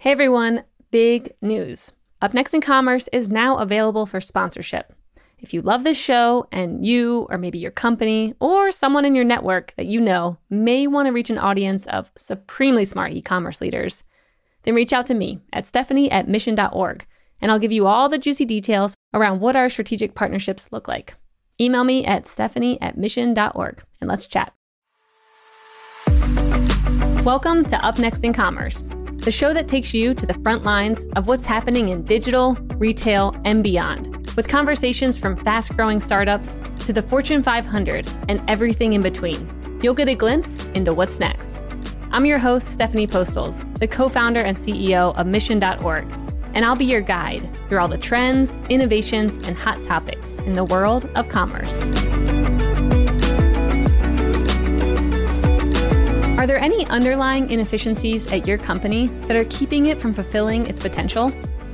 Hey everyone, big news. Up Next in Commerce is now available for sponsorship. If you love this show and you, or maybe your company, or someone in your network that you know may want to reach an audience of supremely smart e commerce leaders, then reach out to me at stephanie at mission.org and I'll give you all the juicy details around what our strategic partnerships look like. Email me at stephanie at mission.org and let's chat. Welcome to Up Next in Commerce the show that takes you to the front lines of what's happening in digital, retail, and beyond, with conversations from fast growing startups to the Fortune 500 and everything in between. You'll get a glimpse into what's next. I'm your host, Stephanie Postles, the co founder and CEO of Mission.org, and I'll be your guide through all the trends, innovations, and hot topics in the world of commerce. Are there any underlying inefficiencies at your company that are keeping it from fulfilling its potential?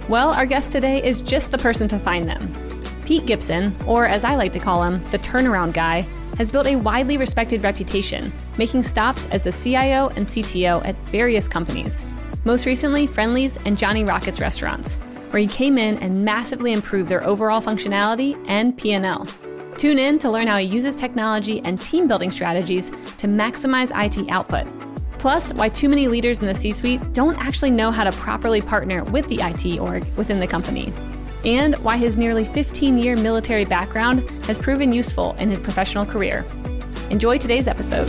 Well, our guest today is just the person to find them. Pete Gibson, or as I like to call him, the turnaround guy, has built a widely respected reputation, making stops as the CIO and CTO at various companies. Most recently, Friendly's and Johnny Rockets restaurants, where he came in and massively improved their overall functionality and P&L. Tune in to learn how he uses technology and team building strategies to maximize IT output. Plus, why too many leaders in the C suite don't actually know how to properly partner with the IT org within the company. And why his nearly 15 year military background has proven useful in his professional career. Enjoy today's episode.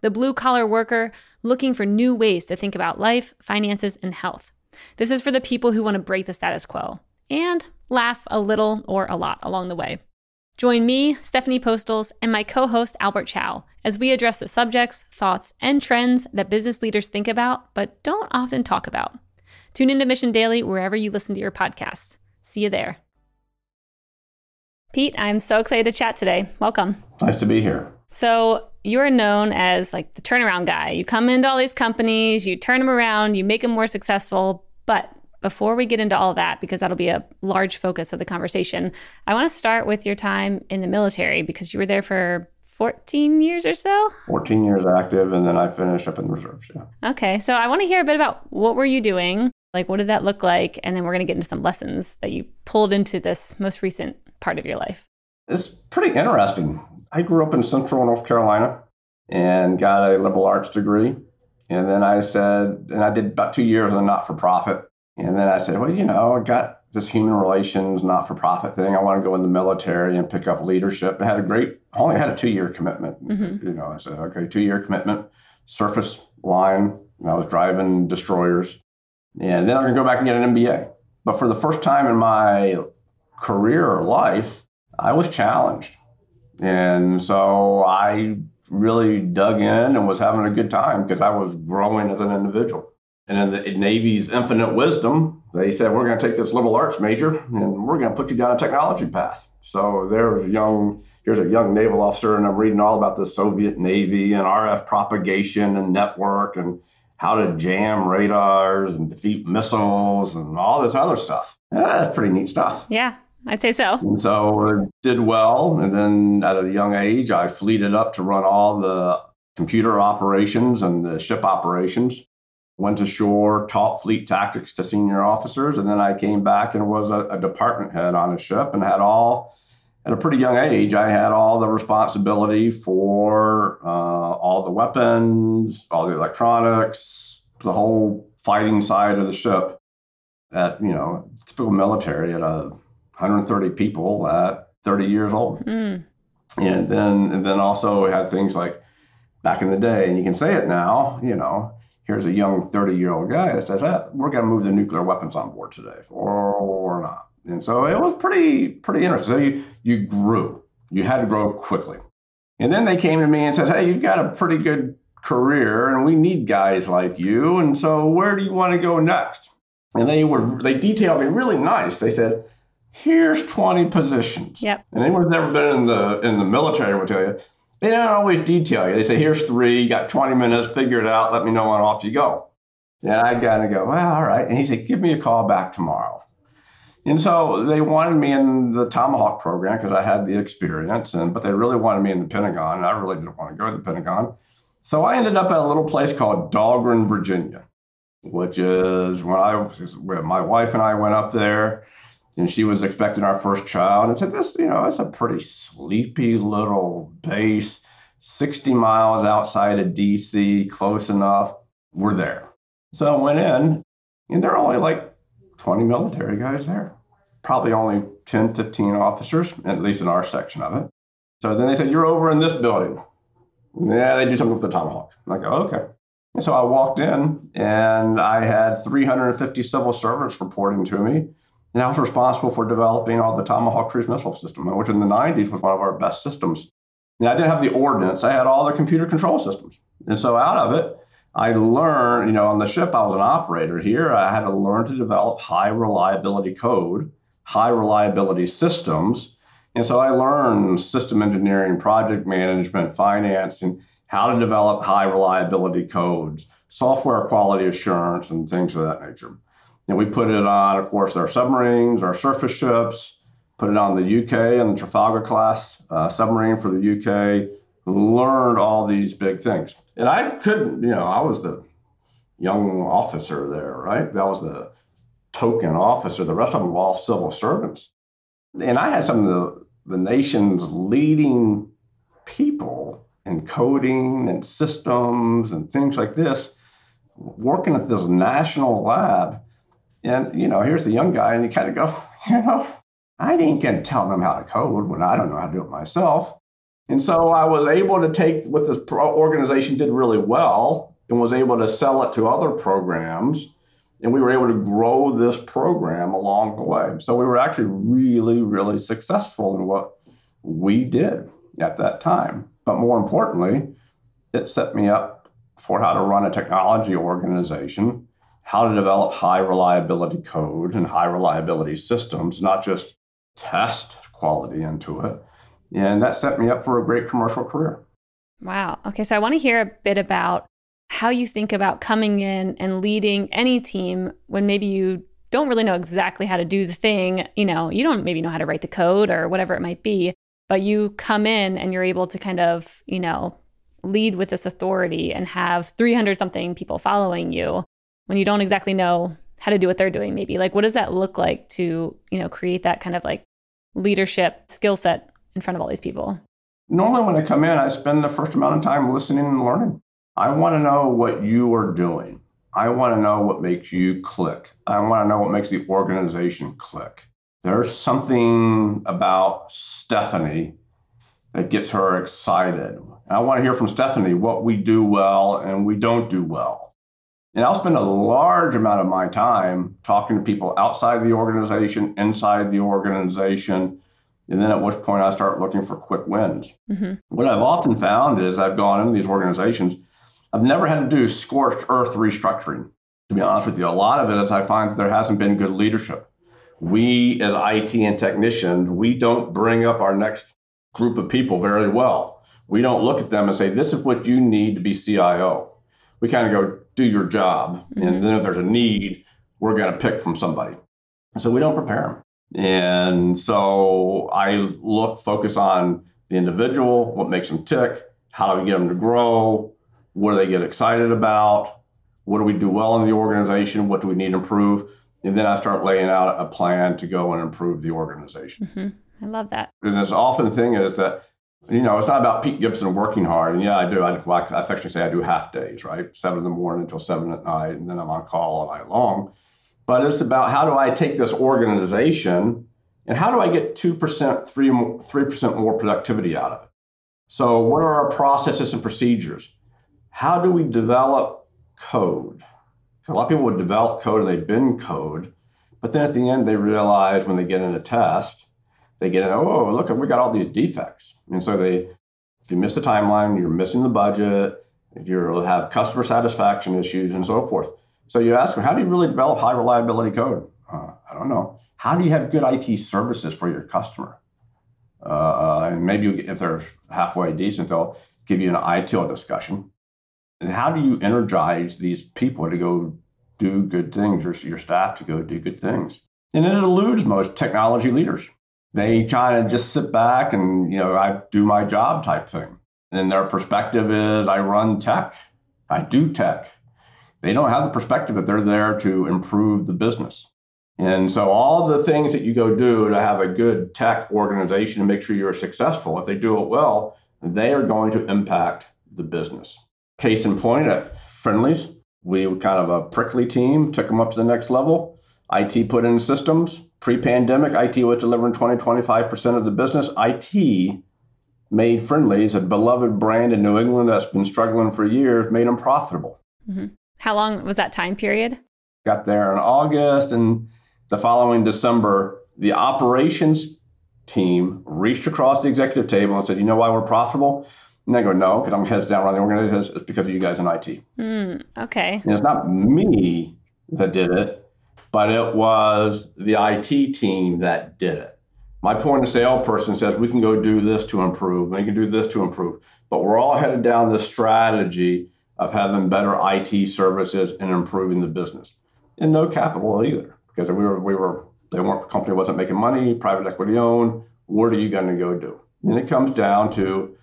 the blue collar worker looking for new ways to think about life, finances, and health. This is for the people who want to break the status quo and laugh a little or a lot along the way. Join me, Stephanie Postles, and my co host, Albert Chow, as we address the subjects, thoughts, and trends that business leaders think about but don't often talk about. Tune into Mission Daily wherever you listen to your podcasts. See you there. Pete, I'm so excited to chat today. Welcome. Nice to be here. So, you're known as like the turnaround guy. You come into all these companies, you turn them around, you make them more successful. But before we get into all that, because that'll be a large focus of the conversation, I want to start with your time in the military because you were there for 14 years or so? 14 years active and then i finished up in the reserves yeah. Okay so i want to hear a bit about what were you doing? Like what did that look like? And then we're going to get into some lessons that you pulled into this most recent part of your life it's pretty interesting I grew up in central North Carolina and got a liberal arts degree. And then I said, and I did about two years in a not for profit. And then I said, well, you know, I got this human relations not for profit thing. I want to go in the military and pick up leadership. I had a great, I only had a two year commitment. Mm-hmm. You know, I said, okay, two year commitment, surface line. And I was driving destroyers. And then I'm going to go back and get an MBA. But for the first time in my career or life, I was challenged. And so I really dug in and was having a good time because I was growing as an individual. And in the Navy's infinite wisdom, they said, we're going to take this liberal arts major and we're going to put you down a technology path. So there's a young, here's a young naval officer, and I'm reading all about the Soviet Navy and RF propagation and network and how to jam radars and defeat missiles and all this other stuff. Yeah, that's pretty neat stuff. Yeah. I'd say so. And so I did well. And then at a young age, I fleeted up to run all the computer operations and the ship operations. Went ashore, taught fleet tactics to senior officers. And then I came back and was a, a department head on a ship and had all, at a pretty young age, I had all the responsibility for uh, all the weapons, all the electronics, the whole fighting side of the ship at, you know, typical military at a 130 people at 30 years old. Mm. And then and then also had things like back in the day, and you can say it now, you know, here's a young 30 year old guy that says, ah, we're going to move the nuclear weapons on board today, or, or not. And so it was pretty, pretty interesting. So you, you grew. You had to grow quickly. And then they came to me and said, hey, you've got a pretty good career and we need guys like you. And so where do you want to go next? And they were they detailed me really nice. They said, here's 20 positions. Yep. And anyone who's never been in the in the military will tell you, they don't always detail you. They say, here's three, you got 20 minutes, figure it out, let me know when off you go. And I kind of go, well, all right. And he said, give me a call back tomorrow. And so they wanted me in the Tomahawk program because I had the experience, and but they really wanted me in the Pentagon. And I really didn't want to go to the Pentagon. So I ended up at a little place called Dahlgren, Virginia, which is when I was where my wife and I went up there, and she was expecting our first child. And said, "This, you know, it's a pretty sleepy little base, 60 miles outside of D.C., close enough. We're there." So I went in, and there are only like 20 military guys there, probably only 10, 15 officers, at least in our section of it. So then they said, "You're over in this building." Yeah, they do something with the tomahawk. I go, okay. And so I walked in and I had 350 civil servants reporting to me. And I was responsible for developing all the Tomahawk cruise missile system, which in the 90s was one of our best systems. And I didn't have the ordnance, I had all the computer control systems. And so out of it, I learned, you know, on the ship, I was an operator here. I had to learn to develop high reliability code, high reliability systems and so I learned system engineering, project management, finance, and how to develop high reliability codes, software quality assurance, and things of that nature. And we put it on, of course, our submarines, our surface ships, put it on the UK and the Trafalgar class uh, submarine for the UK, learned all these big things. And I couldn't, you know, I was the young officer there, right? That was the token officer. The rest of them were all civil servants. And I had some of the, the nation's leading people in coding and systems and things like this working at this national lab. And, you know, here's the young guy, and you kind of go, you know, I ain't going to tell them how to code when I don't know how to do it myself. And so I was able to take what this organization did really well and was able to sell it to other programs and we were able to grow this program along the way. So we were actually really, really successful in what we did at that time. But more importantly, it set me up for how to run a technology organization, how to develop high reliability code and high reliability systems, not just test quality into it. And that set me up for a great commercial career. Wow. Okay. So I want to hear a bit about how you think about coming in and leading any team when maybe you don't really know exactly how to do the thing. You know, you don't maybe know how to write the code or whatever it might be, but you come in and you're able to kind of, you know, lead with this authority and have 300 something people following you when you don't exactly know how to do what they're doing maybe like what does that look like to you know create that kind of like leadership skill set in front of all these people normally when i come in i spend the first amount of time listening and learning I want to know what you are doing. I want to know what makes you click. I want to know what makes the organization click. There's something about Stephanie that gets her excited. I want to hear from Stephanie what we do well and we don't do well. And I'll spend a large amount of my time talking to people outside the organization, inside the organization, and then at which point I start looking for quick wins. Mm-hmm. What I've often found is I've gone into these organizations I've never had to do scorched earth restructuring. To be honest with you, a lot of it is I find that there hasn't been good leadership. We, as IT and technicians, we don't bring up our next group of people very well. We don't look at them and say, this is what you need to be CIO. We kind of go, do your job. Mm-hmm. And then if there's a need, we're going to pick from somebody. So we don't prepare them. And so I look, focus on the individual, what makes them tick, how do we get them to grow, what do they get excited about? What do we do well in the organization? What do we need to improve? And then I start laying out a plan to go and improve the organization. Mm-hmm. I love that. And as often the thing is that, you know, it's not about Pete Gibson working hard. And yeah, I do. I, I affectionately say I do half days, right? Seven in the morning until seven at night, and then I'm on call all night long. But it's about how do I take this organization and how do I get 2%, 3, 3% more productivity out of it? So, what are our processes and procedures? how do we develop code. A lot of people would develop code and they bend code, but then at the end they realize when they get in a test, they get, oh, look, we got all these defects. And so they, if you miss the timeline, you're missing the budget, you'll have customer satisfaction issues and so forth. So you ask them, how do you really develop high reliability code? Uh, I don't know. How do you have good IT services for your customer? Uh, and maybe if they're halfway decent, they'll give you an ITIL discussion. And how do you energize these people to go do good things, or your staff to go do good things? And it eludes most technology leaders. They kind of just sit back and, you know, I do my job type thing. And their perspective is I run tech, I do tech. They don't have the perspective that they're there to improve the business. And so all the things that you go do to have a good tech organization and make sure you're successful, if they do it well, they are going to impact the business. Case in point at Friendly's, we were kind of a prickly team, took them up to the next level. IT put in systems. Pre-pandemic, IT was delivering 20, 25% of the business. IT made Friendly's, a beloved brand in New England that's been struggling for years, made them profitable. Mm-hmm. How long was that time period? Got there in August, and the following December, the operations team reached across the executive table and said, "You know why we're profitable?" And I go, "No, because I'm heads down running the organization. It's because of you guys in IT." Mm, okay. And it's not me that did it, but it was the IT team that did it. My point of sale person says we can go do this to improve, we can do this to improve, but we're all headed down this strategy of having better IT services and improving the business. And no capital either, because we were we were they weren't the company wasn't making money, private equity owned. What are you going to go do? And it comes down to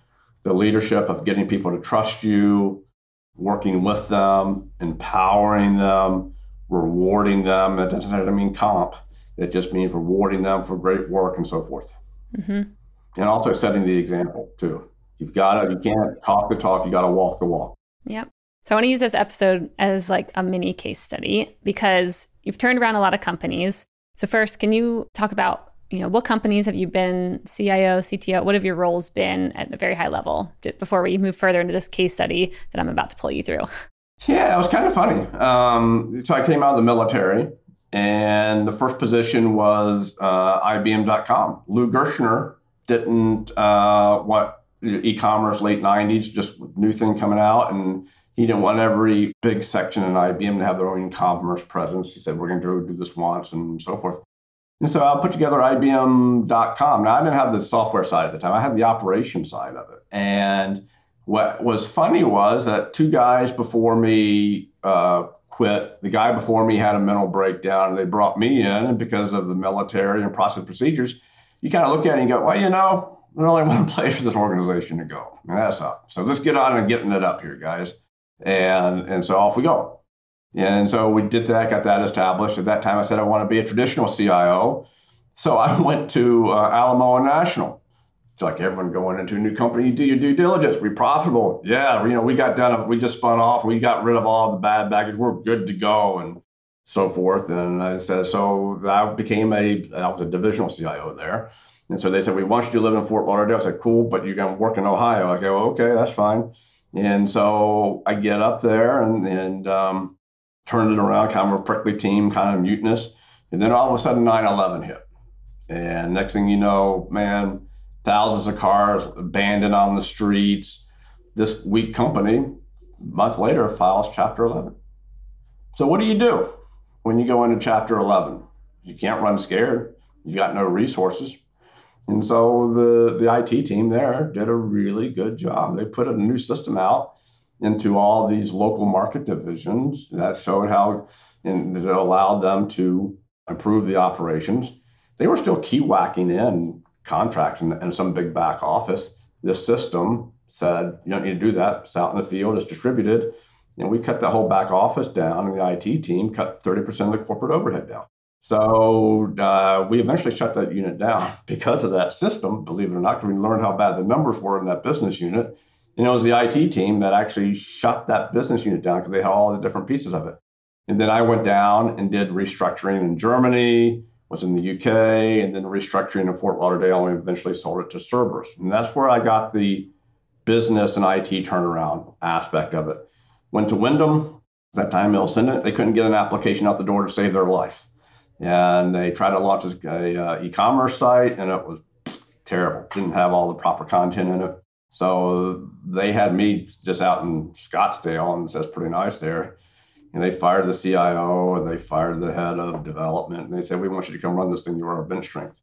the leadership of getting people to trust you, working with them, empowering them, rewarding them. It doesn't mean comp. It just means rewarding them for great work and so forth. Mm-hmm. And also setting the example too. You've got to, you can't talk the talk, you got to walk the walk. Yep. So I want to use this episode as like a mini case study because you've turned around a lot of companies. So first, can you talk about, you know, what companies have you been CIO, CTO? What have your roles been at a very high level before we move further into this case study that I'm about to pull you through? Yeah, it was kind of funny. Um, so I came out of the military and the first position was uh, IBM.com. Lou Gerstner didn't uh, want e-commerce late 90s, just new thing coming out, and he didn't want every big section in IBM to have their own e-commerce presence. He said, we're going to do this once and so forth. And so I put together IBM.com. Now, I didn't have the software side at the time. I had the operation side of it. And what was funny was that two guys before me uh, quit. The guy before me had a mental breakdown, and they brought me in. And because of the military and process procedures, you kind of look at it and go, well, you know, there's only one place for this organization to go, and that's up. So let's get on and getting it up here, guys. And and so off we go. And so we did that, got that established. At that time, I said I want to be a traditional CIO. So I went to uh, Alamo National like everyone going into a new company, you do your due diligence, be profitable. Yeah, you know, we got done, we just spun off, we got rid of all the bad baggage, we're good to go, and so forth. And I said, so I became a, I was a divisional CIO there. And so they said, we want you to live in Fort Lauderdale. I said, cool, but you're going to work in Ohio. I go, okay, that's fine. And so I get up there and, and um, turned it around, kind of a prickly team, kind of mutinous. And then all of a sudden 9 11 hit. And next thing you know, man, thousands of cars abandoned on the streets. This weak company, a month later, files Chapter 11. So, what do you do when you go into Chapter 11? You can't run scared. You've got no resources. And so the, the IT team there did a really good job. They put a new system out into all these local market divisions that showed how and it allowed them to improve the operations. They were still key whacking in contracts and, and some big back office. This system said, you don't need to do that. It's out in the field, it's distributed. And we cut the whole back office down, and the IT team cut 30% of the corporate overhead down. So uh, we eventually shut that unit down because of that system, believe it or not, because we learned how bad the numbers were in that business unit. And it was the IT team that actually shut that business unit down because they had all the different pieces of it. And then I went down and did restructuring in Germany, was in the UK, and then restructuring in Fort Lauderdale, and eventually sold it to Cerberus. And that's where I got the business and IT turnaround aspect of it. Went to Wyndham. that time ill sending they couldn't get an application out the door to save their life. And they tried to launch a, uh, e-commerce site, and it was terrible. Didn't have all the proper content in it. So they had me just out in Scottsdale, and that's pretty nice there. And they fired the CIO and they fired the head of development. And they said, We want you to come run this thing. You're our bench strength.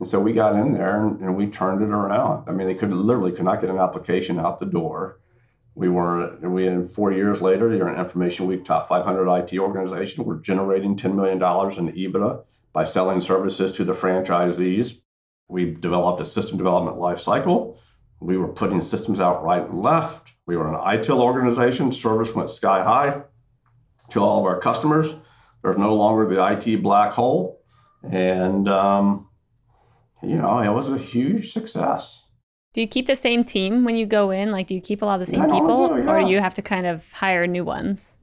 And so we got in there and, and we turned it around. I mean, they could literally could not get an application out the door. We were we in four years later, you're an Information Week top 500 IT organization. We're generating $10 million in EBITDA by selling services to the franchisees. We developed a system development life cycle. We were putting systems out right and left. We were an ITIL organization. Service went sky high to all of our customers. There's no longer the IT black hole. And, um, you know, it was a huge success. Do you keep the same team when you go in? Like, do you keep a lot of the same people, do, yeah. or do you have to kind of hire new ones?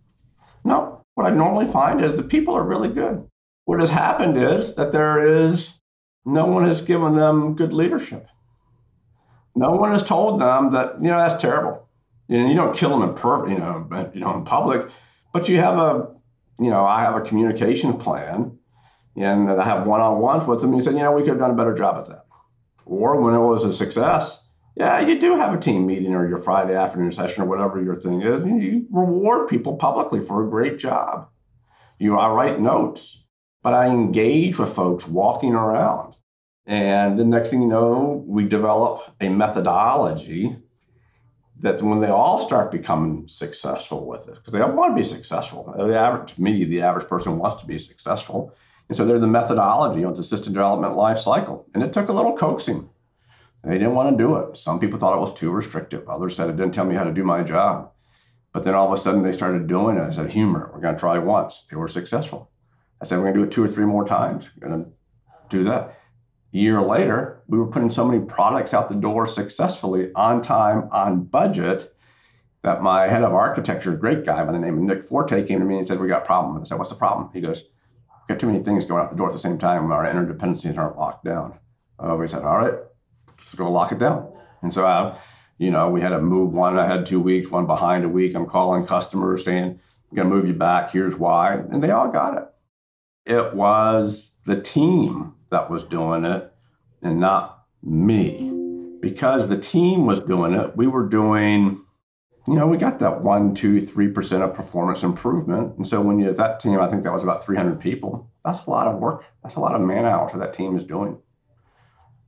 No. What I normally find is the people are really good. What has happened is that there is no one has given them good leadership. No one has told them that you know that's terrible. You know, you don't kill them in per, you know, but you know, in public but you have a, you know, I have a communication plan and I have one on ones with them. And You said, you know, we could have done a better job at that. Or when it was a success, yeah, you do have a team meeting or your Friday afternoon session or whatever your thing is. You reward people publicly for a great job. You, I write notes, but I engage with folks walking around. And the next thing you know, we develop a methodology that when they all start becoming successful with it, because they all want to be successful. The average, to me, the average person wants to be successful. And so they're the methodology on the system development life cycle. And it took a little coaxing. They didn't want to do it. Some people thought it was too restrictive. Others said it didn't tell me how to do my job. But then all of a sudden they started doing it. I said, humor, we're going to try once. They were successful. I said, we're going to do it two or three more times. We're going to do that A year later, we were putting so many products out the door successfully on time, on budget, that my head of architecture, a great guy by the name of Nick Forte, came to me and said, We got a problem. I said, What's the problem? He goes, We got too many things going out the door at the same time. Our interdependencies aren't locked down. Uh, we said, All right, let's go lock it down. And so, uh, you know, we had to move one ahead two weeks, one behind a week. I'm calling customers saying, I'm going to move you back. Here's why. And they all got it. It was the team that was doing it and not me. Because the team was doing it, we were doing, you know, we got that one, two, three percent of performance improvement. And so when you that team, I think that was about 300 people. That's a lot of work. That's a lot of man hours that team is doing.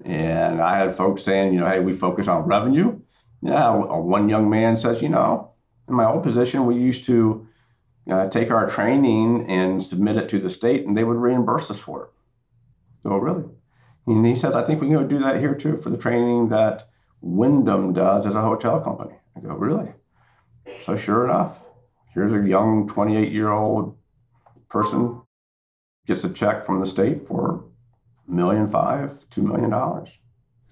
And I had folks saying, you know, hey, we focus on revenue. Yeah, one young man says, you know, in my old position, we used to uh, take our training and submit it to the state, and they would reimburse us for it. Oh, really? And he says, I think we can go do that here too for the training that Wyndham does as a hotel company. I go, really? So sure enough, here's a young 28 year old person gets a check from the state for a million five, two million dollars.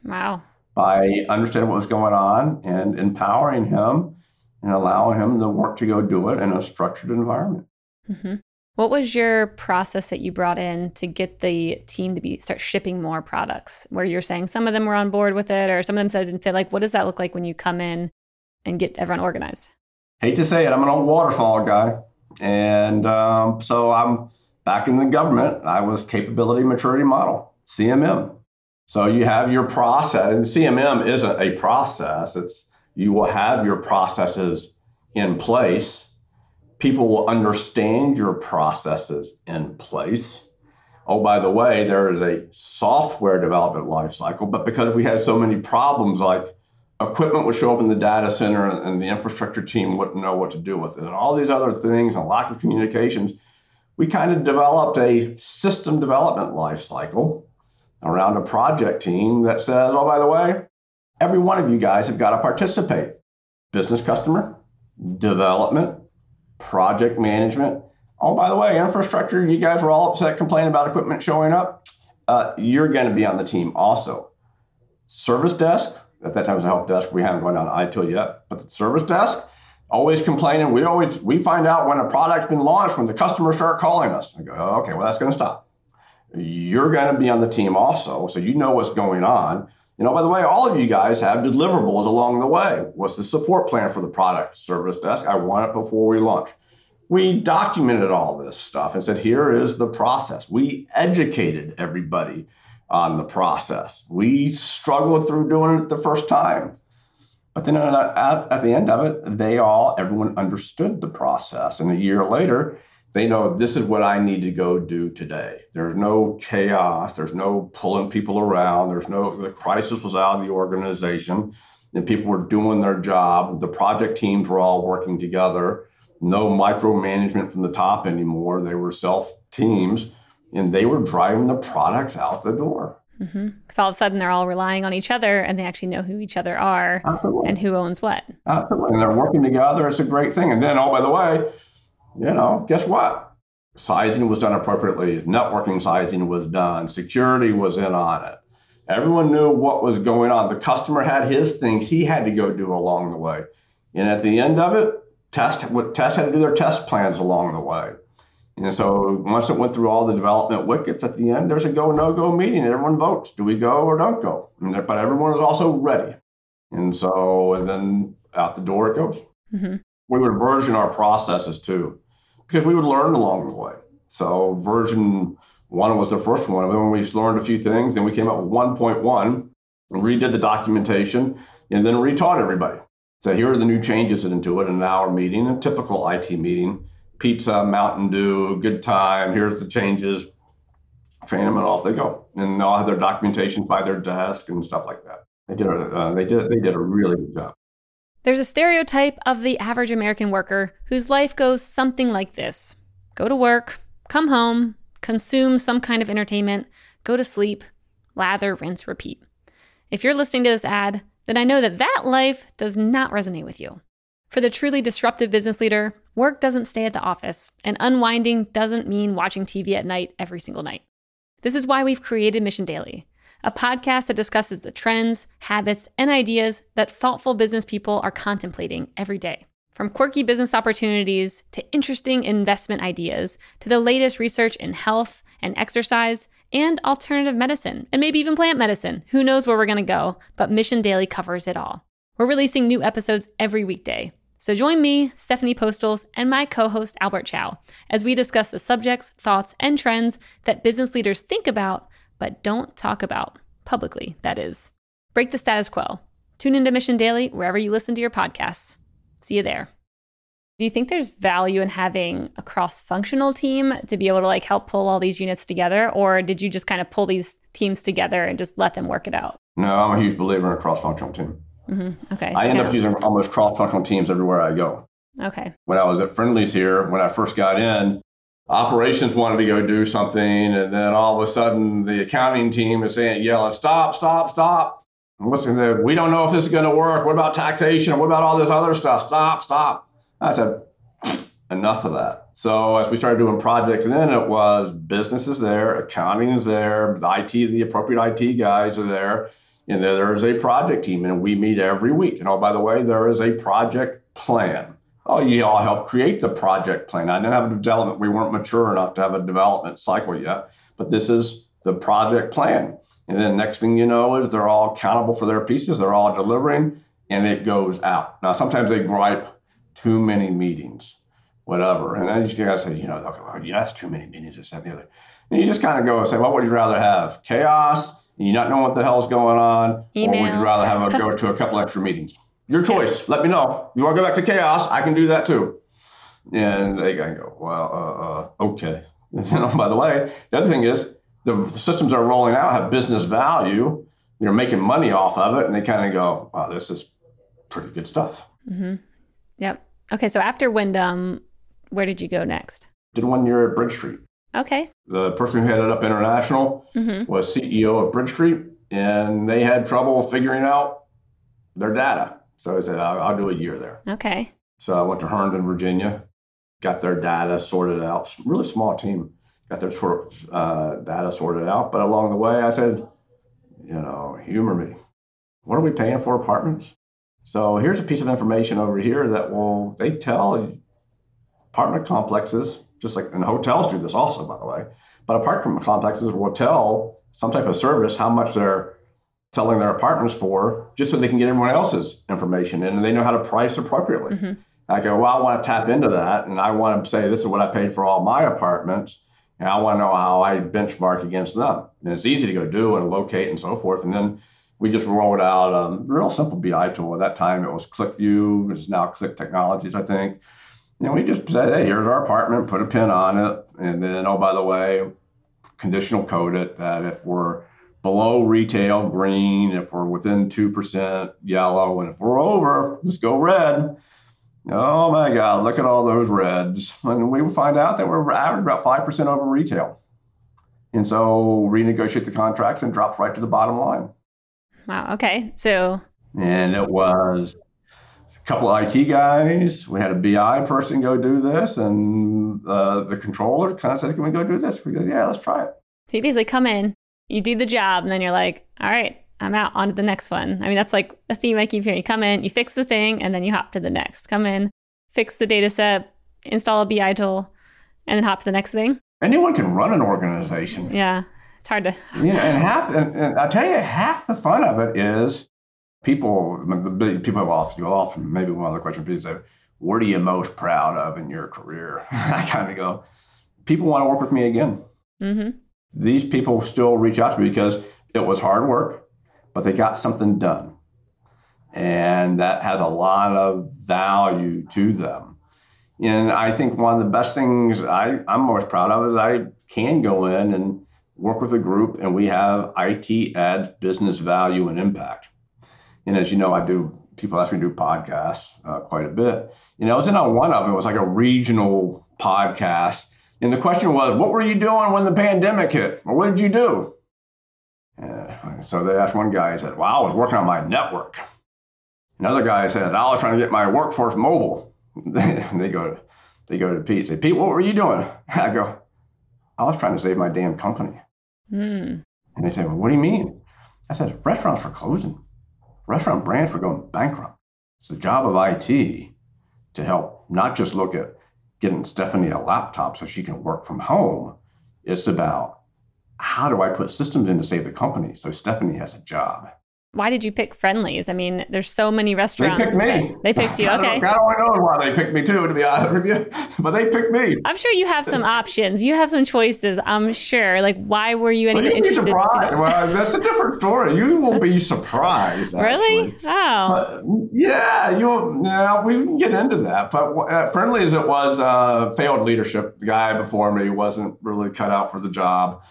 Wow. By understanding what was going on and empowering him and allowing him the work to go do it in a structured environment. Mm-hmm. What was your process that you brought in to get the team to be start shipping more products? Where you're saying some of them were on board with it, or some of them said it didn't fit. Like, what does that look like when you come in and get everyone organized? Hate to say it, I'm an old waterfall guy, and um, so I'm back in the government. I was capability maturity model (CMM). So you have your process, and CMM isn't a process. It's you will have your processes in place people will understand your processes in place. Oh, by the way, there is a software development lifecycle, but because we had so many problems, like equipment would show up in the data center and the infrastructure team wouldn't know what to do with it, and all these other things, and lack of communications, we kind of developed a system development lifecycle around a project team that says, oh, by the way, every one of you guys have got to participate. Business customer, development, project management. Oh, by the way, infrastructure, you guys were all upset complaining about equipment showing up. Uh, you're going to be on the team also. Service desk, at that time it was a help desk. We haven't gone down ITIL yet, but the service desk, always complaining. We always we find out when a product's been launched when the customers start calling us. I go, okay, well that's going to stop. You're going to be on the team also, so you know what's going on. You know, by the way, all of you guys have deliverables along the way. What's the support plan for the product? Service desk. I want it before we launch. we documented all this stuff and said, here is the process. We educated everybody on the process. We struggled through doing it the first time. But then at, at the end of it, they all, everyone understood the process. And a year later, they know this is what I need to go do today. There's no chaos. There's no pulling people around. There's no, the crisis was out of the organization and people were doing their job. The project teams were all working together. No micromanagement from the top anymore. They were self teams and they were driving the products out the door. Because mm-hmm. all of a sudden they're all relying on each other and they actually know who each other are Absolutely. and who owns what. Absolutely. And they're working together. It's a great thing. And then, oh, by the way, you know, guess what? Sizing was done appropriately. Networking sizing was done. Security was in on it. Everyone knew what was going on. The customer had his things he had to go do along the way. And at the end of it, test what test had to do their test plans along the way. And so once it went through all the development wickets, at the end there's a go no go meeting, and everyone votes: do we go or don't go? And, but everyone is also ready. And so and then out the door it goes. Mm-hmm. We would version our processes too because we would learn along the way. So version one was the first one. And then we learned a few things, and we came up with 1.1 and redid the documentation and then retaught everybody. So here are the new changes into it in an hour meeting, a typical IT meeting. Pizza, Mountain Dew, good time. Here's the changes. Train them and off they go. And they'll have their documentation by their desk and stuff like that. They did a, uh, they did they did a really good job. There's a stereotype of the average American worker whose life goes something like this go to work, come home, consume some kind of entertainment, go to sleep, lather, rinse, repeat. If you're listening to this ad, then I know that that life does not resonate with you. For the truly disruptive business leader, work doesn't stay at the office, and unwinding doesn't mean watching TV at night every single night. This is why we've created Mission Daily a podcast that discusses the trends, habits, and ideas that thoughtful business people are contemplating every day. From quirky business opportunities to interesting investment ideas to the latest research in health and exercise and alternative medicine, and maybe even plant medicine. Who knows where we're going to go, but Mission Daily covers it all. We're releasing new episodes every weekday. So join me, Stephanie Postles, and my co host Albert Chow as we discuss the subjects, thoughts, and trends that business leaders think about but don't talk about publicly, that is. Break the status quo. Tune into Mission Daily wherever you listen to your podcasts. See you there. Do you think there's value in having a cross-functional team to be able to like help pull all these units together or did you just kind of pull these teams together and just let them work it out? No, I'm a huge believer in a cross-functional team. Mm-hmm. Okay. I end up of... using almost cross-functional teams everywhere I go. Okay. When I was at Friendly's here, when I first got in, operations wanted to go do something, and then all of a sudden the accounting team is saying, yelling, stop, stop, stop. There? We don't know if this is going to work. What about taxation? What about all this other stuff? Stop, stop. I said, enough of that. So as we started doing projects, and then it was business is there, accounting is there, the IT, the appropriate IT guys are there, and there is a project team, and we meet every week. And oh, by the way, there is a project plan oh, you all helped create the project plan. I didn't have a development. We weren't mature enough to have a development cycle yet, but this is the project plan. And then next thing you know is they're all accountable for their pieces. They're all delivering, and it goes out. Now sometimes they gripe too many meetings, whatever, and then you gotta say, you know, okay, well, yeah, that's too many meetings. This that the other. And you just kind of go and say, well, what would you rather have? Chaos, and you not know what the hell's going on, Emails. or would you rather have a go to a couple extra meetings? Your choice. Let me know. You want to go back to chaos? I can do that too. And they go, well, uh, uh, okay. And oh, by the way, the other thing is the systems are rolling out have business value. You're making money off of it, and they kind of go, wow, this is pretty good stuff. Mm-hmm. Yep. Okay, so after Wyndham, where did you go next? Did one year at Bridge Street. Okay. The person who headed up international mm-hmm. was CEO of Bridge Street, and they had trouble figuring out their data. So I said, I'll, I'll do a year there. Okay. So I went to Herndon, Virginia, got their data sorted out. Really small team, got their short, uh, data sorted out. But along the way, I said, you know, humor me. What are we paying for apartments? So here's a piece of information over here that will they tell apartment complexes, just like and hotels do this also, by the way. But apartment complexes will tell some type of service how much they're selling their apartments for just so they can get everyone else's information in and they know how to price appropriately. Mm-hmm. I go, well, I want to tap into that, and I want to say this is what I paid for all my apartments, and I want to know how I benchmark against them. And it's easy to go do and locate and so forth. And then we just rolled out a real simple BI tool. At that time, it was QlikView. It's now Qlik Technologies, I think. And we just said, hey, here's our apartment, put a pin on it, and then, oh, by the way, conditional code it that if we're below retail green, if we're within 2% yellow, and if we're over, let's go red. Oh my God, look at all those reds. And we will find out that we're average about 5% over retail. And so renegotiate the contracts and drops right to the bottom line. Wow. Okay. So, and it was a couple of IT guys. We had a BI person go do this, and uh, the controller kind of said, Can we go do this? We go, Yeah, let's try it. So you basically come in, you do the job, and then you're like, All right, I'm out on to the next one. I mean, that's like a theme I keep hearing. You come in, you fix the thing, and then you hop to the next. Come in, fix the data set, install a BI tool, and then hop to the next thing. Anyone can run an organization. Yeah, it's hard to. you know, and half, and, and I tell you, half the fun of it is people. People have often go off. And maybe one other question people say, "What are you most proud of in your career?" I kind of go, "People want to work with me again." Mm-hmm. These people still reach out to me because it was hard work but they got something done. And that has a lot of value to them. And I think one of the best things I, I'm most proud of is I can go in and work with a group and we have IT adds business value and impact. And as you know, I do, people ask me to do podcasts uh, quite a bit. You know, I was in on one of them, it was like a regional podcast. And the question was, what were you doing when the pandemic hit? Or what did you do? Uh, so they asked one guy, he said, Well, I was working on my network. Another guy said, I was trying to get my workforce mobile. they go to they go to Pete, say, Pete, what were you doing? I go, I was trying to save my damn company. Mm. And they say, Well, what do you mean? I said, restaurants were closing. Restaurant brands were going bankrupt. It's the job of IT to help not just look at getting Stephanie a laptop so she can work from home. It's about how do I put systems in to save the company so Stephanie has a job? Why did you pick Friendly's? I mean, there's so many restaurants. They picked me. They picked you. Okay. I don't, I don't know why they picked me too, to be honest with you, but they picked me. I'm sure you have some options. You have some choices. I'm sure. Like, why were you any well, interested? Be surprised. well, that's a different story. You will be surprised. really? Oh. But, yeah, you. Yeah, we can get into that. But uh, friendly as it was, uh, failed leadership. The guy before me wasn't really cut out for the job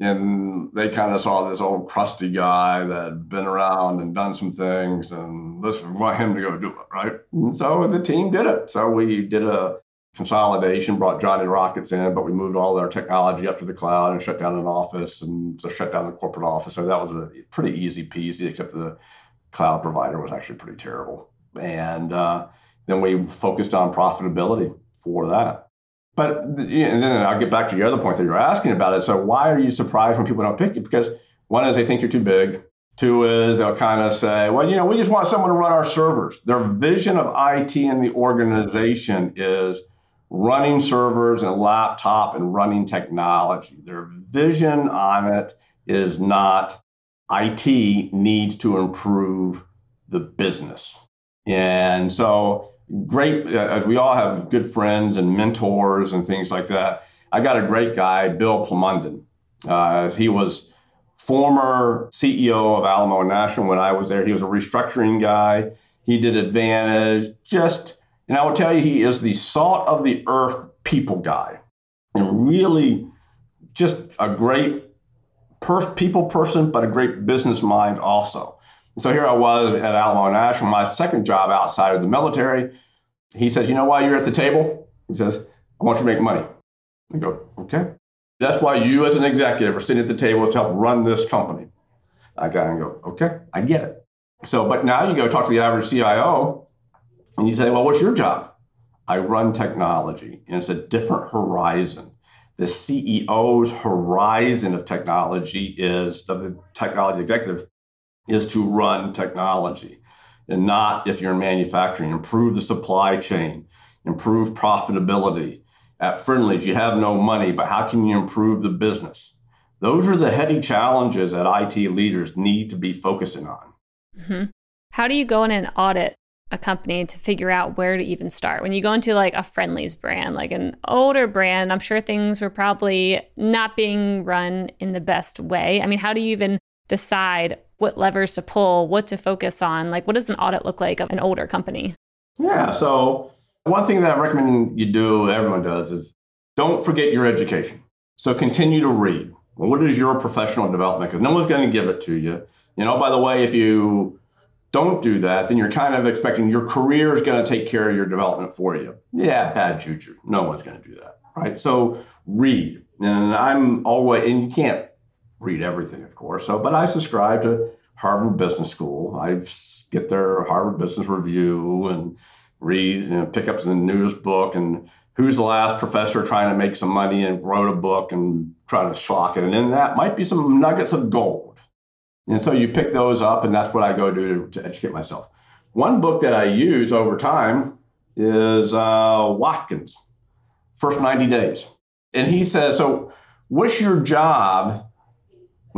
and they kind of saw this old crusty guy that had been around and done some things, and this want him to go do it, right? And so the team did it. So we did a consolidation, brought Johnny Rockets in, but we moved all our technology up to the cloud and shut down an office and so shut down the corporate office. So that was a pretty easy piece, except the cloud provider was actually pretty terrible. And uh, then we focused on profitability for that. But and then I'll get back to your other point that you're asking about it. So why are you surprised when people don't pick you? Because one is they think you're too big. Two is they'll kind of say, well, you know, we just want someone to run our servers. Their vision of IT in the organization is running servers and laptop and running technology. Their vision on it is not IT needs to improve the business. And so great, uh, we all have good friends and mentors and things like that. I got a great guy, Bill Plamondon. Uh, he was former CEO of Alamo National when I was there. He was a restructuring guy. He did Advantage. Just, and I will tell you, he is the salt of the earth people guy, and really just a great per- people person, but a great business mind also. So here I was at Alamo National, my second job outside of the military. He says, You know why you're at the table? He says, I want you to make money. I go, Okay. That's why you, as an executive, are sitting at the table to help run this company. I got and go, Okay, I get it. So, but now you go talk to the average CIO and you say, Well, what's your job? I run technology, and it's a different horizon. The CEO's horizon of technology is, of the technology executive, is to run technology and not if you're in manufacturing. Improve the supply chain, improve profitability. At Friendly's, you have no money, but how can you improve the business? Those are the heady challenges that IT leaders need to be focusing on. Mm-hmm. How do you go in and audit a company to figure out where to even start? When you go into like a Friendly's brand, like an older brand, I'm sure things were probably not being run in the best way. I mean, how do you even decide what levers to pull, what to focus on? Like, what does an audit look like of an older company? Yeah. So, one thing that I recommend you do, everyone does, is don't forget your education. So, continue to read. what is your professional development? Because no one's going to give it to you. You know, by the way, if you don't do that, then you're kind of expecting your career is going to take care of your development for you. Yeah, bad juju. No one's going to do that, right? So read, and I'm always, and you can't read everything, of course. So, but I subscribe to Harvard Business School. I get their Harvard Business Review and read, you know, pick up the news book and who's the last professor trying to make some money and wrote a book and try to schlock it. And in that might be some nuggets of gold. And so you pick those up, and that's what I go do to, to educate myself. One book that I use over time is uh, Watkins, First 90 Days. And he says, So, what's your job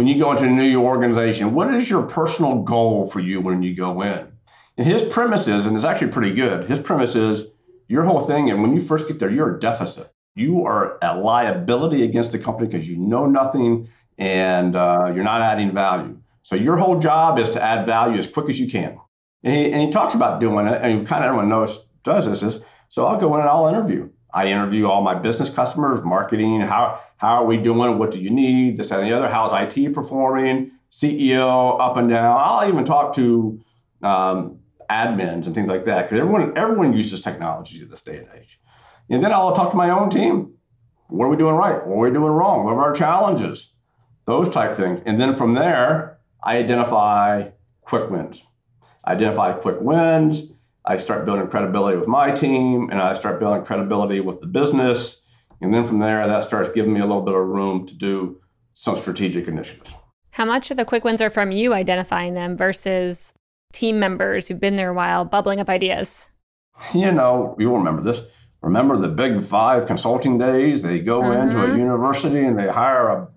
when you go into a new organization? What is your personal goal for you when you go in? And his premise is, and it's actually pretty good, his premise is your whole thing, and when you first get there, you're a deficit. You are a liability against the company because you know nothing and uh, you're not adding value. So your whole job is to add value as quick as you can. And he, and he talks about doing it, and kind of everyone knows does this. Is so I'll go in and I'll interview. I interview all my business customers, marketing. How how are we doing? What do you need? This and the other. How's IT performing? CEO up and down. I'll even talk to um, admins and things like that because everyone everyone uses technology at this day and age. And then I'll talk to my own team. What are we doing right? What are we doing wrong? What are our challenges? Those type things. And then from there, I identify quick wins. I identify quick wins. I start building credibility with my team and I start building credibility with the business. And then from there, that starts giving me a little bit of room to do some strategic initiatives. How much of the quick wins are from you identifying them versus team members who've been there a while bubbling up ideas? You know, you'll remember this. Remember the big five consulting days? They go uh-huh. into a mm-hmm. university and they hire a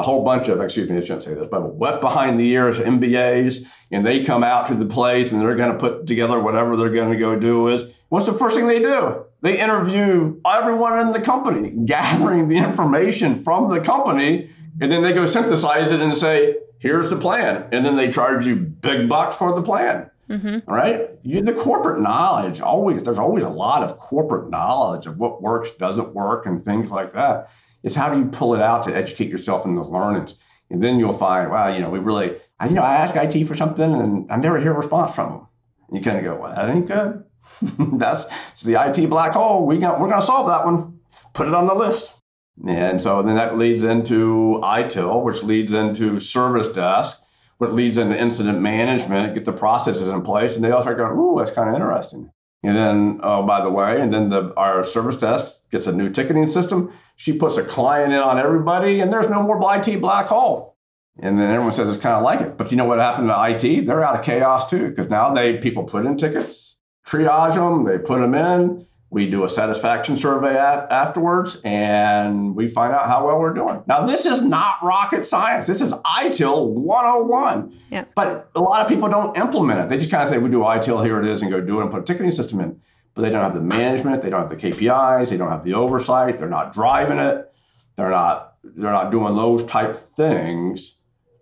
a whole bunch of, excuse me, I shouldn't say this, but wet behind the ears MBAs, and they come out to the place and they're going to put together whatever they're going to go do is. What's the first thing they do? They interview everyone in the company, gathering the information from the company, and then they go synthesize it and say, here's the plan. And then they charge you big bucks for the plan. Mm-hmm. Right? You, the corporate knowledge always, there's always a lot of corporate knowledge of what works, doesn't work, and things like that. It's how do you pull it out to educate yourself in those learnings? And then you'll find, wow, you know, we really, you know, I ask IT for something and I never hear a response from them. And you kind of go, well, that ain't good. That's the IT black hole. We got, we're going to solve that one. Put it on the list. And so then that leads into ITIL, which leads into service desk, which leads into incident management, get the processes in place. And they all start going, ooh, that's kind of interesting. And then, oh, by the way, and then the, our service desk gets a new ticketing system. She puts a client in on everybody, and there's no more IT black hole. And then everyone says it's kind of like it. But you know what happened to IT? They're out of chaos too, because now they people put in tickets, triage them, they put them in. We do a satisfaction survey a- afterwards, and we find out how well we're doing. Now, this is not rocket science. This is ITIL 101. Yeah. But a lot of people don't implement it. They just kind of say, we do ITIL, here it is, and go do it and put a ticketing system in but they don't have the management, they don't have the KPIs, they don't have the oversight, they're not driving it, they're not they're not doing those type things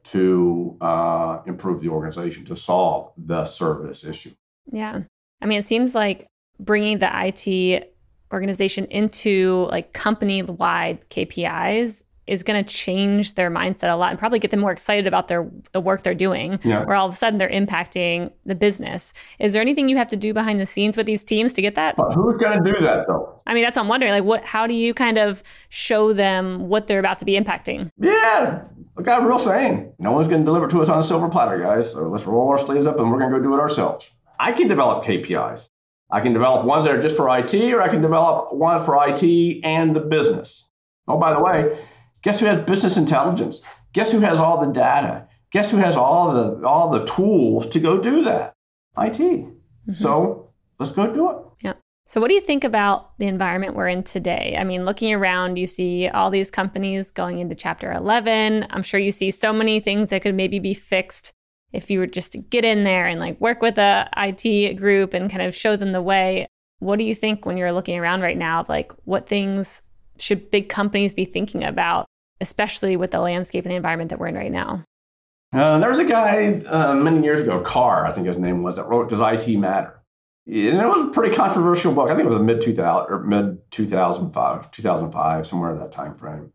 to uh, improve the organization to solve the service issue. Yeah, I mean, it seems like bringing the IT organization into like company wide KPIs is going to change their mindset a lot and probably get them more excited about their the work they're doing yeah. where all of a sudden they're impacting the business. Is there anything you have to do behind the scenes with these teams to get that? But who's going to do that though? I mean that's what i'm wondering like what how do you kind of show them what they're about to be impacting? Yeah I got a real saying no one's going to deliver to us on a silver platter guys so let's roll our sleeves up and we're going to go do it ourselves. I can develop kpis i can develop ones that are just for it or i can develop one for it and the business oh by the way Guess who has business intelligence? Guess who has all the data? Guess who has all the all the tools to go do that? IT. Mm-hmm. So let's go do it. Yeah. So what do you think about the environment we're in today? I mean, looking around, you see all these companies going into chapter 11. I'm sure you see so many things that could maybe be fixed if you were just to get in there and like work with a IT group and kind of show them the way, what do you think when you're looking around right now of like what things should big companies be thinking about, especially with the landscape and the environment that we're in right now? Uh, there was a guy uh, many years ago, Carr, I think his name was, that wrote "Does IT Matter?" And it was a pretty controversial book. I think it was a mid 2000 or mid 2005, 2005, somewhere in that time frame.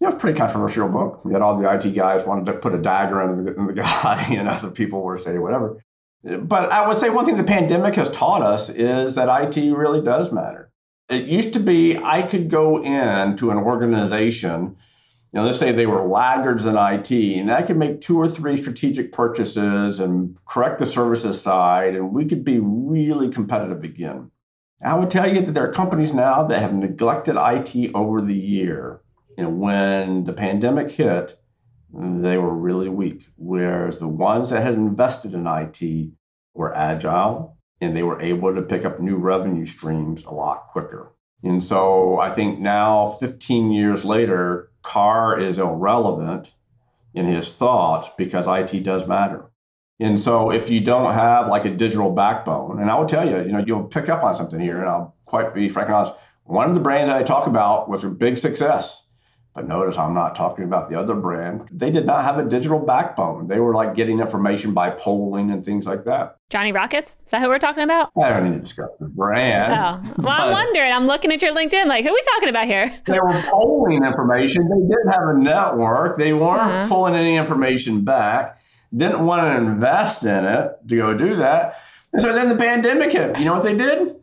It was a pretty controversial book. We had all the IT guys wanted to put a dagger in the, in the guy, and other people were saying whatever. But I would say one thing the pandemic has taught us is that IT really does matter. It used to be I could go into an organization you know, let's say they were laggards in IT, and I could make two or three strategic purchases and correct the services side, and we could be really competitive again. I would tell you that there are companies now that have neglected IT over the year. And when the pandemic hit, they were really weak. Whereas the ones that had invested in IT were agile and they were able to pick up new revenue streams a lot quicker. And so I think now, 15 years later, Carr is irrelevant in his thoughts because IT does matter. And so if you don't have like a digital backbone, and I will tell you, you know, you'll pick up on something here, and I'll quite be frank and honest. One of the brands that I talk about was a big success. But notice I'm not talking about the other brand. They did not have a digital backbone. They were like getting information by polling and things like that. Johnny Rockets? Is that who we're talking about? I don't need to discuss the brand. Oh, well, I'm wondering. I'm looking at your LinkedIn. Like, who are we talking about here? they were polling information. They didn't have a network. They weren't uh-huh. pulling any information back. Didn't want to invest in it to go do that. And so then the pandemic hit. You know what they did?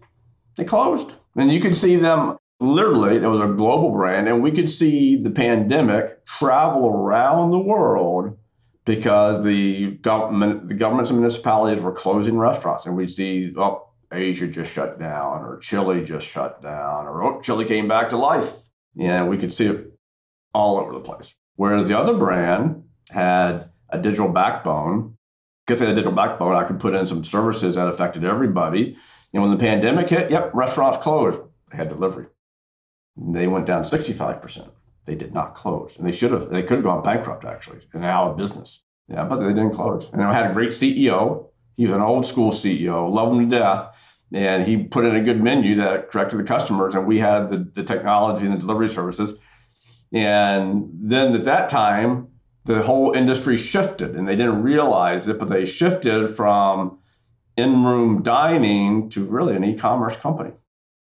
They closed. And you could see them literally, it was a global brand, and we could see the pandemic travel around the world because the government, the governments and municipalities were closing restaurants, and we'd see, oh, Asia just shut down, or Chile just shut down, or oh, Chile came back to life. Yeah, we could see it all over the place. Whereas the other brand had a digital backbone. Because they had a digital backbone, I could put in some services that affected everybody. And when the pandemic hit, yep, restaurants closed. They had delivery. They went down 65%. They did not close. And they should have, they could have gone bankrupt actually and out of business. Yeah, but they didn't close. And I had a great CEO. He was an old school CEO, loved him to death. And he put in a good menu that corrected the customers. And we had the, the technology and the delivery services. And then at that time, the whole industry shifted and they didn't realize it, but they shifted from in room dining to really an e commerce company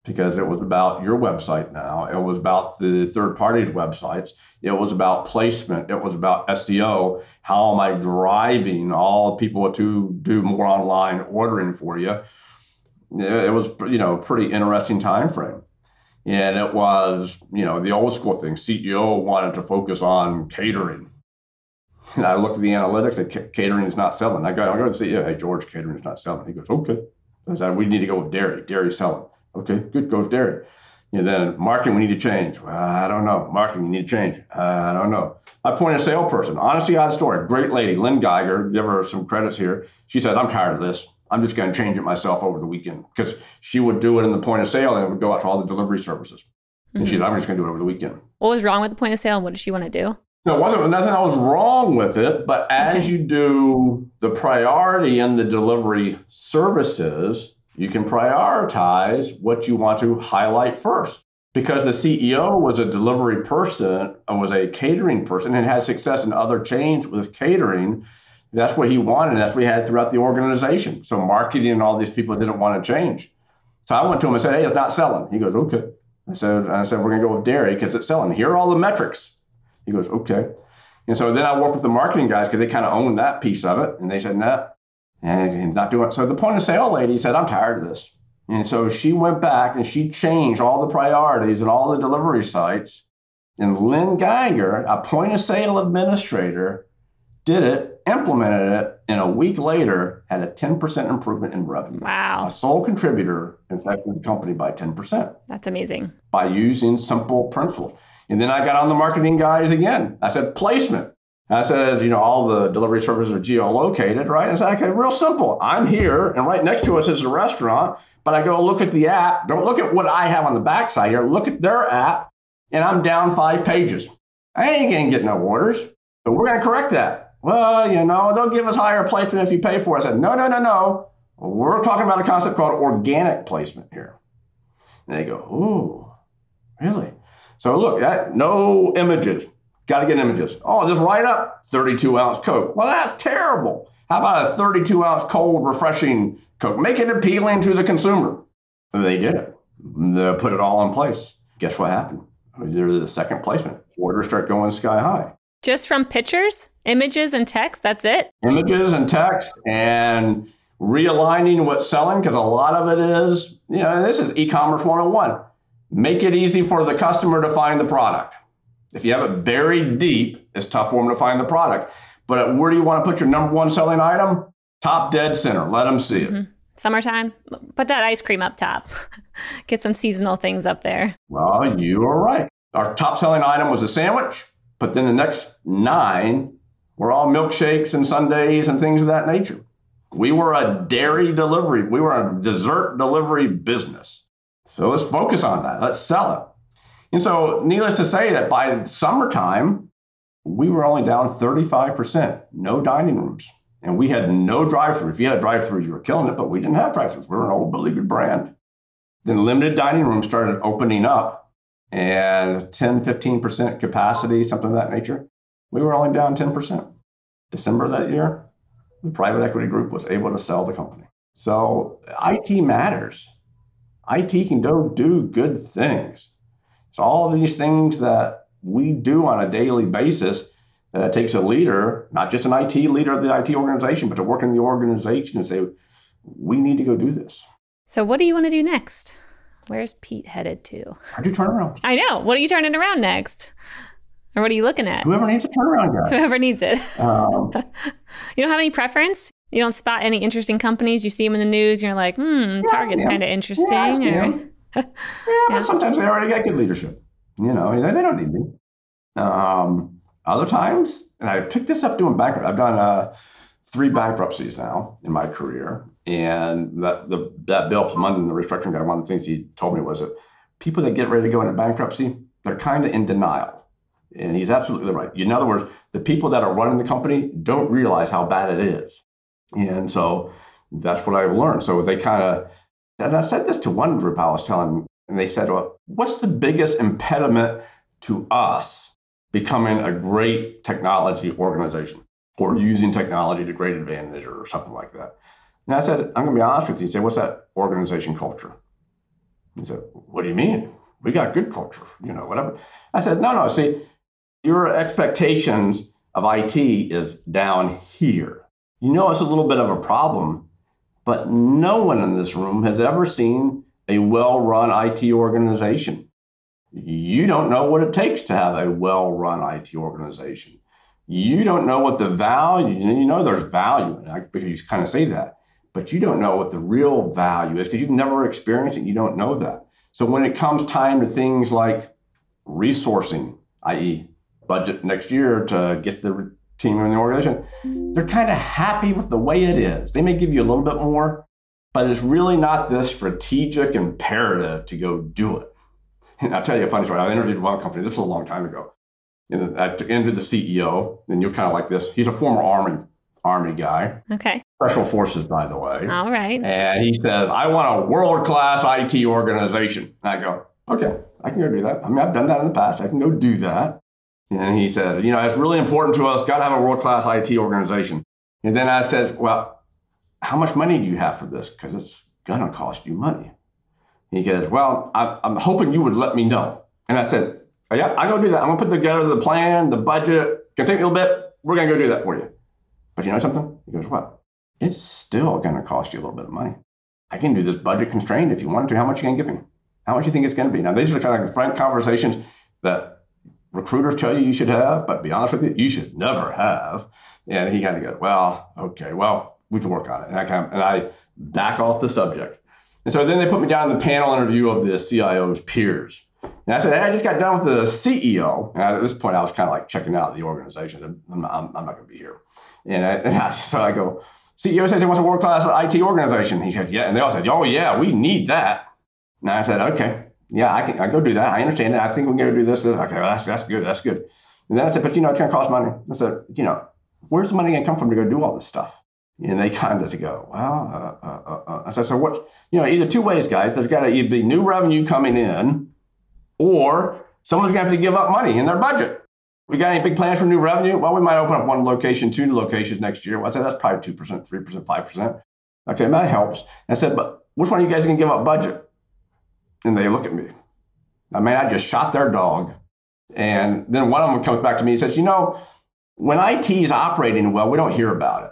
because it was about your website now. It was about the third party's websites. It was about placement. It was about SEO. How am I driving all people to do more online ordering for you? It was, you know, pretty interesting time frame. And it was, you know, the old school thing. CEO wanted to focus on catering. And I looked at the analytics that catering is not selling. I go, I go to CEO, hey, George, catering is not selling. He goes, okay. I said, we need to go with dairy. Dairy selling. Okay, good, goes dairy. And then marketing, we need to change. Well, I don't know. Marketing, we need to change. Uh, I don't know. I point a salesperson. Honestly, odd story. Great lady, Lynn Geiger. Give her some credits here. She says, "I'm tired of this. I'm just going to change it myself over the weekend because she would do it in the point of sale and it would go out to all the delivery services. Mm-hmm. And she's, I'm just going to do it over the weekend. What was wrong with the point of sale? And what did she want to do? No, it wasn't nothing that was wrong with it, but as okay. you do the priority in the delivery services, you can prioritize what you want to highlight first. Because the CEO was a delivery person and was a catering person and had success in other chains with catering, that's what he wanted. That's what he had throughout the organization. So marketing and all these people didn't want to change. So I went to him and said, Hey, it's not selling. He goes, Okay. I said, I said, we're gonna go with dairy because it's selling. Here are all the metrics. He goes, Okay. And so then I worked with the marketing guys because they kind of owned that piece of it. And they said, nah, and not doing it. So the point of sale lady said, I'm tired of this. And so she went back and she changed all the priorities and all the delivery sites. And Lynn Geiger, a point of sale administrator, did it, implemented it, and a week later had a 10% improvement in revenue. Wow. A sole contributor affected the company by 10%. That's amazing. By using simple principles. And then I got on the marketing guys again. I said, placement. I says, you know, all the delivery services are geolocated, right? It's like, okay, real simple. I'm here, and right next to us is a restaurant, but I go look at the app. Don't look at what I have on the backside here. Look at their app, and I'm down five pages. I ain't gonna get no orders, but we're gonna correct that. Well, you know, they'll give us higher placement if you pay for it. I said, no, no, no, no. We're talking about a concept called organic placement here. And they go, ooh, really? So look, that no images. Got to get images. Oh, this right up 32 ounce Coke. Well, that's terrible. How about a 32 ounce cold, refreshing Coke? Make it appealing to the consumer. And they did it. They put it all in place. Guess what happened? They're the second placement. Orders start going sky high. Just from pictures, images, and text? That's it? Images and text and realigning what's selling because a lot of it is, you know, this is e commerce 101. Make it easy for the customer to find the product. If you have it buried deep, it's tough for them to find the product. But where do you want to put your number one selling item? Top dead center. Let them see it. Mm-hmm. Summertime, put that ice cream up top. Get some seasonal things up there. Well, you are right. Our top selling item was a sandwich, but then the next nine were all milkshakes and sundaes and things of that nature. We were a dairy delivery, we were a dessert delivery business. So let's focus on that. Let's sell it. And so, needless to say, that by summertime, we were only down 35%, no dining rooms. And we had no drive through. If you had a drive through, you were killing it, but we didn't have drive throughs. We're an old, beleaguered brand. Then limited dining rooms started opening up and 10, 15% capacity, something of that nature. We were only down 10%. December that year, the private equity group was able to sell the company. So IT matters. IT can go do good things. So all of these things that we do on a daily basis, that it takes a leader, not just an IT leader of the IT organization, but to work in the organization and say, we need to go do this. So what do you want to do next? Where's Pete headed to? I do turnaround. I know. What are you turning around next? Or what are you looking at? Whoever needs a turnaround guy. Whoever needs it. Um, you don't have any preference? You don't spot any interesting companies? You see them in the news, you're like, hmm, Target's kind of interesting. Yeah. Yeah, but sometimes they already got good leadership. You know, they don't need me. Um, other times, and I picked this up doing bankrupt. I've done uh, three bankruptcies now in my career, and that the that Bill Plamondon, the restructuring guy, one of the things he told me was that people that get ready to go into bankruptcy, they're kind of in denial. And he's absolutely right. In other words, the people that are running the company don't realize how bad it is. And so that's what I've learned. So they kind of, and I said this to one group I was telling, and they said, well, what's the biggest impediment to us becoming a great technology organization or using technology to great advantage or something like that? And I said, I'm going to be honest with you. He said, what's that organization culture? He said, what do you mean? We got good culture, you know, whatever. I said, no, no, see, your expectations of IT is down here. You know, it's a little bit of a problem, but no one in this room has ever seen a well run IT organization. You don't know what it takes to have a well run IT organization. You don't know what the value, you know, there's value in it because you kind of say that, but you don't know what the real value is because you've never experienced it. You don't know that. So when it comes time to things like resourcing, i.e., budget next year to get the team in the organization, they're kind of happy with the way it is. They may give you a little bit more, but it's really not this strategic imperative to go do it. And I'll tell you a funny story. I interviewed one company, this was a long time ago. And I interviewed the CEO, and you're kind of like this. He's a former Army Army guy. Okay. Special Forces, by the way. All right. And he says, I want a world class IT organization. And I go, okay, I can go do that. I mean, I've done that in the past. I can go do that. And he said, you know, it's really important to us, got to have a world class IT organization. And then I said, well, how much money do you have for this? Because it's going to cost you money. He goes, well, I, am hoping you would let me know. And I said, oh, yeah, I go do that. I'm going to put together the plan, the budget. Can take me a little bit. We're going to go do that for you. But you know something? He goes, well, it's still going to cost you a little bit of money. I can do this budget constrained if you want to. How much can you can give me? How much you think it's going to be? Now, these are kind of like frank conversations that recruiters tell you you should have, but be honest with you, you should never have. And he kind of goes, well, okay, well, we can work on it. And I kind of, and I back off the subject. And so then they put me down in the panel interview of the CIO's peers. And I said, hey, I just got done with the CEO. And at this point, I was kind of like checking out the organization. I'm, I'm, I'm not going to be here. And, I, and I, so I go, CEO says he wants a world class IT organization. He said, yeah. And they all said, oh, yeah, we need that. And I said, okay yeah, I can I go do that. I understand that. I think we are going to do this. Okay, well, that's that's good. That's good. And then I said, but you know, it's to cost money. I said, you know, where's the money to come from to go do all this stuff? And they kind of go, well, uh, uh, uh, uh. I said, so what, you know, either two ways, guys. There's got to either be new revenue coming in or someone's to have to give up money in their budget. We got any big plans for new revenue? Well, we might open up one location, two locations next year. Well, I said, that's probably 2%, 3%, 5%. Okay, that helps. And I said, but which one of you guys to give up budget? And they look at me. I mean, I just shot their dog. And then one of them comes back to me and says, you know, when IT is operating well, we don't hear about it.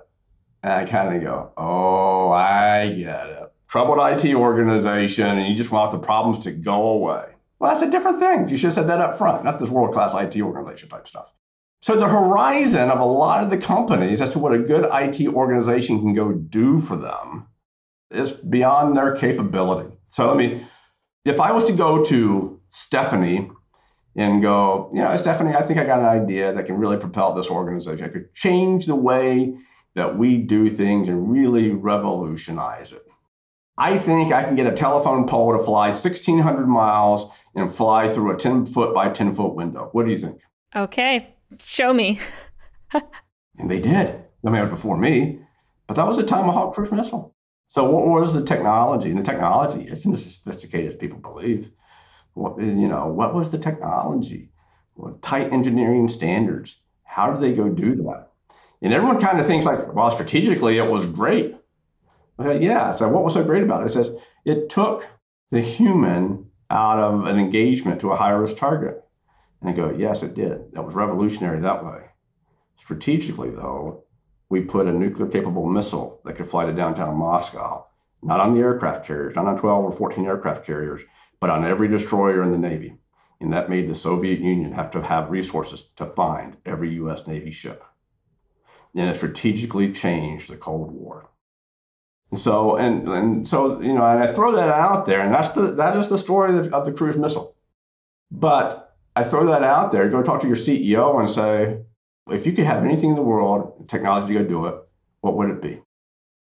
And I kind of go, oh, I get it. Troubled IT organization, and you just want the problems to go away. Well, that's a different thing. You should have said that up front, not this world class IT organization type stuff. So, the horizon of a lot of the companies as to what a good IT organization can go do for them is beyond their capability. So, let me, if I was to go to Stephanie and go, you know, Stephanie, I think I got an idea that can really propel this organization. I could change the way that we do things and really revolutionize it. I think I can get a telephone pole to fly 1,600 miles and fly through a 10 foot by 10 foot window. What do you think? Okay, show me. and they did. I mean, it was before me, but that was a Tomahawk cruise missile. So, what was the technology? And the technology isn't as sophisticated as people believe. What, you know, what was the technology? Tight engineering standards. How did they go do that? And everyone kind of thinks like, well, strategically it was great. Said, yeah. So what was so great about it? It says it took the human out of an engagement to a high risk target. And they go, yes, it did. That was revolutionary that way. Strategically, though, we put a nuclear capable missile that could fly to downtown Moscow, not on the aircraft carriers, not on 12 or 14 aircraft carriers, but on every destroyer in the Navy. And that made the Soviet Union have to have resources to find every U.S. Navy ship. And it strategically changed the Cold War. And so, and, and so, you know, and I throw that out there, and that's the that is the story of of the cruise missile. But I throw that out there. Go talk to your CEO and say, if you could have anything in the world, technology to go do it, what would it be?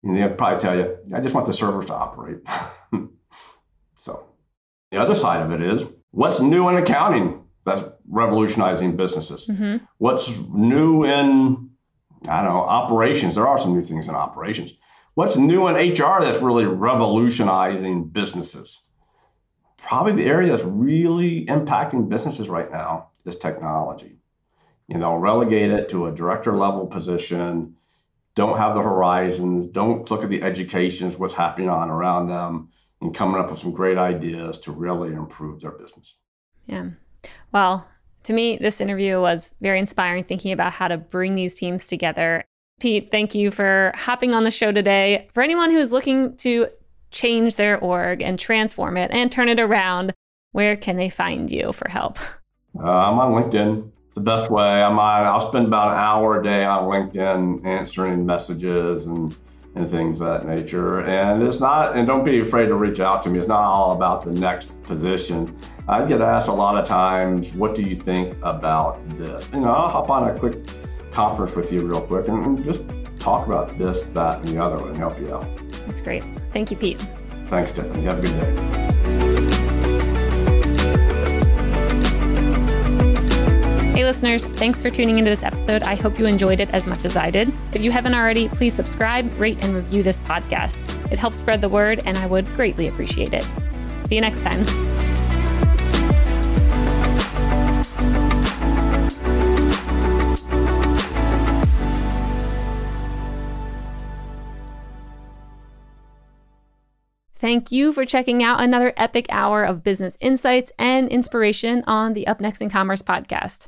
And they'll probably tell you, I just want the servers to operate. so the other side of it is what's new in accounting that's revolutionizing businesses? Mm-hmm. What's new in, I don't know, operations? There are some new things in operations. What's new in HR that's really revolutionizing businesses? Probably the area that's really impacting businesses right now is technology. You know, relegate it to a director level position, don't have the horizons, don't look at the educations, what's happening on around them and coming up with some great ideas to really improve their business. Yeah. Well, to me, this interview was very inspiring, thinking about how to bring these teams together. Pete, thank you for hopping on the show today. For anyone who is looking to change their org and transform it and turn it around, where can they find you for help? Uh, I'm on LinkedIn. The best way. I'm on. I'll spend about an hour a day on LinkedIn answering messages and and things of that nature. And it's not, and don't be afraid to reach out to me. It's not all about the next position. I get asked a lot of times, what do you think about this? You know, I'll hop on a quick conference with you real quick and, and just talk about this, that, and the other and help you out. That's great. Thank you, Pete. Thanks, Stephanie. Have a good day. Listeners, thanks for tuning into this episode. I hope you enjoyed it as much as I did. If you haven't already, please subscribe, rate, and review this podcast. It helps spread the word, and I would greatly appreciate it. See you next time. Thank you for checking out another epic hour of business insights and inspiration on the Up Next in Commerce podcast.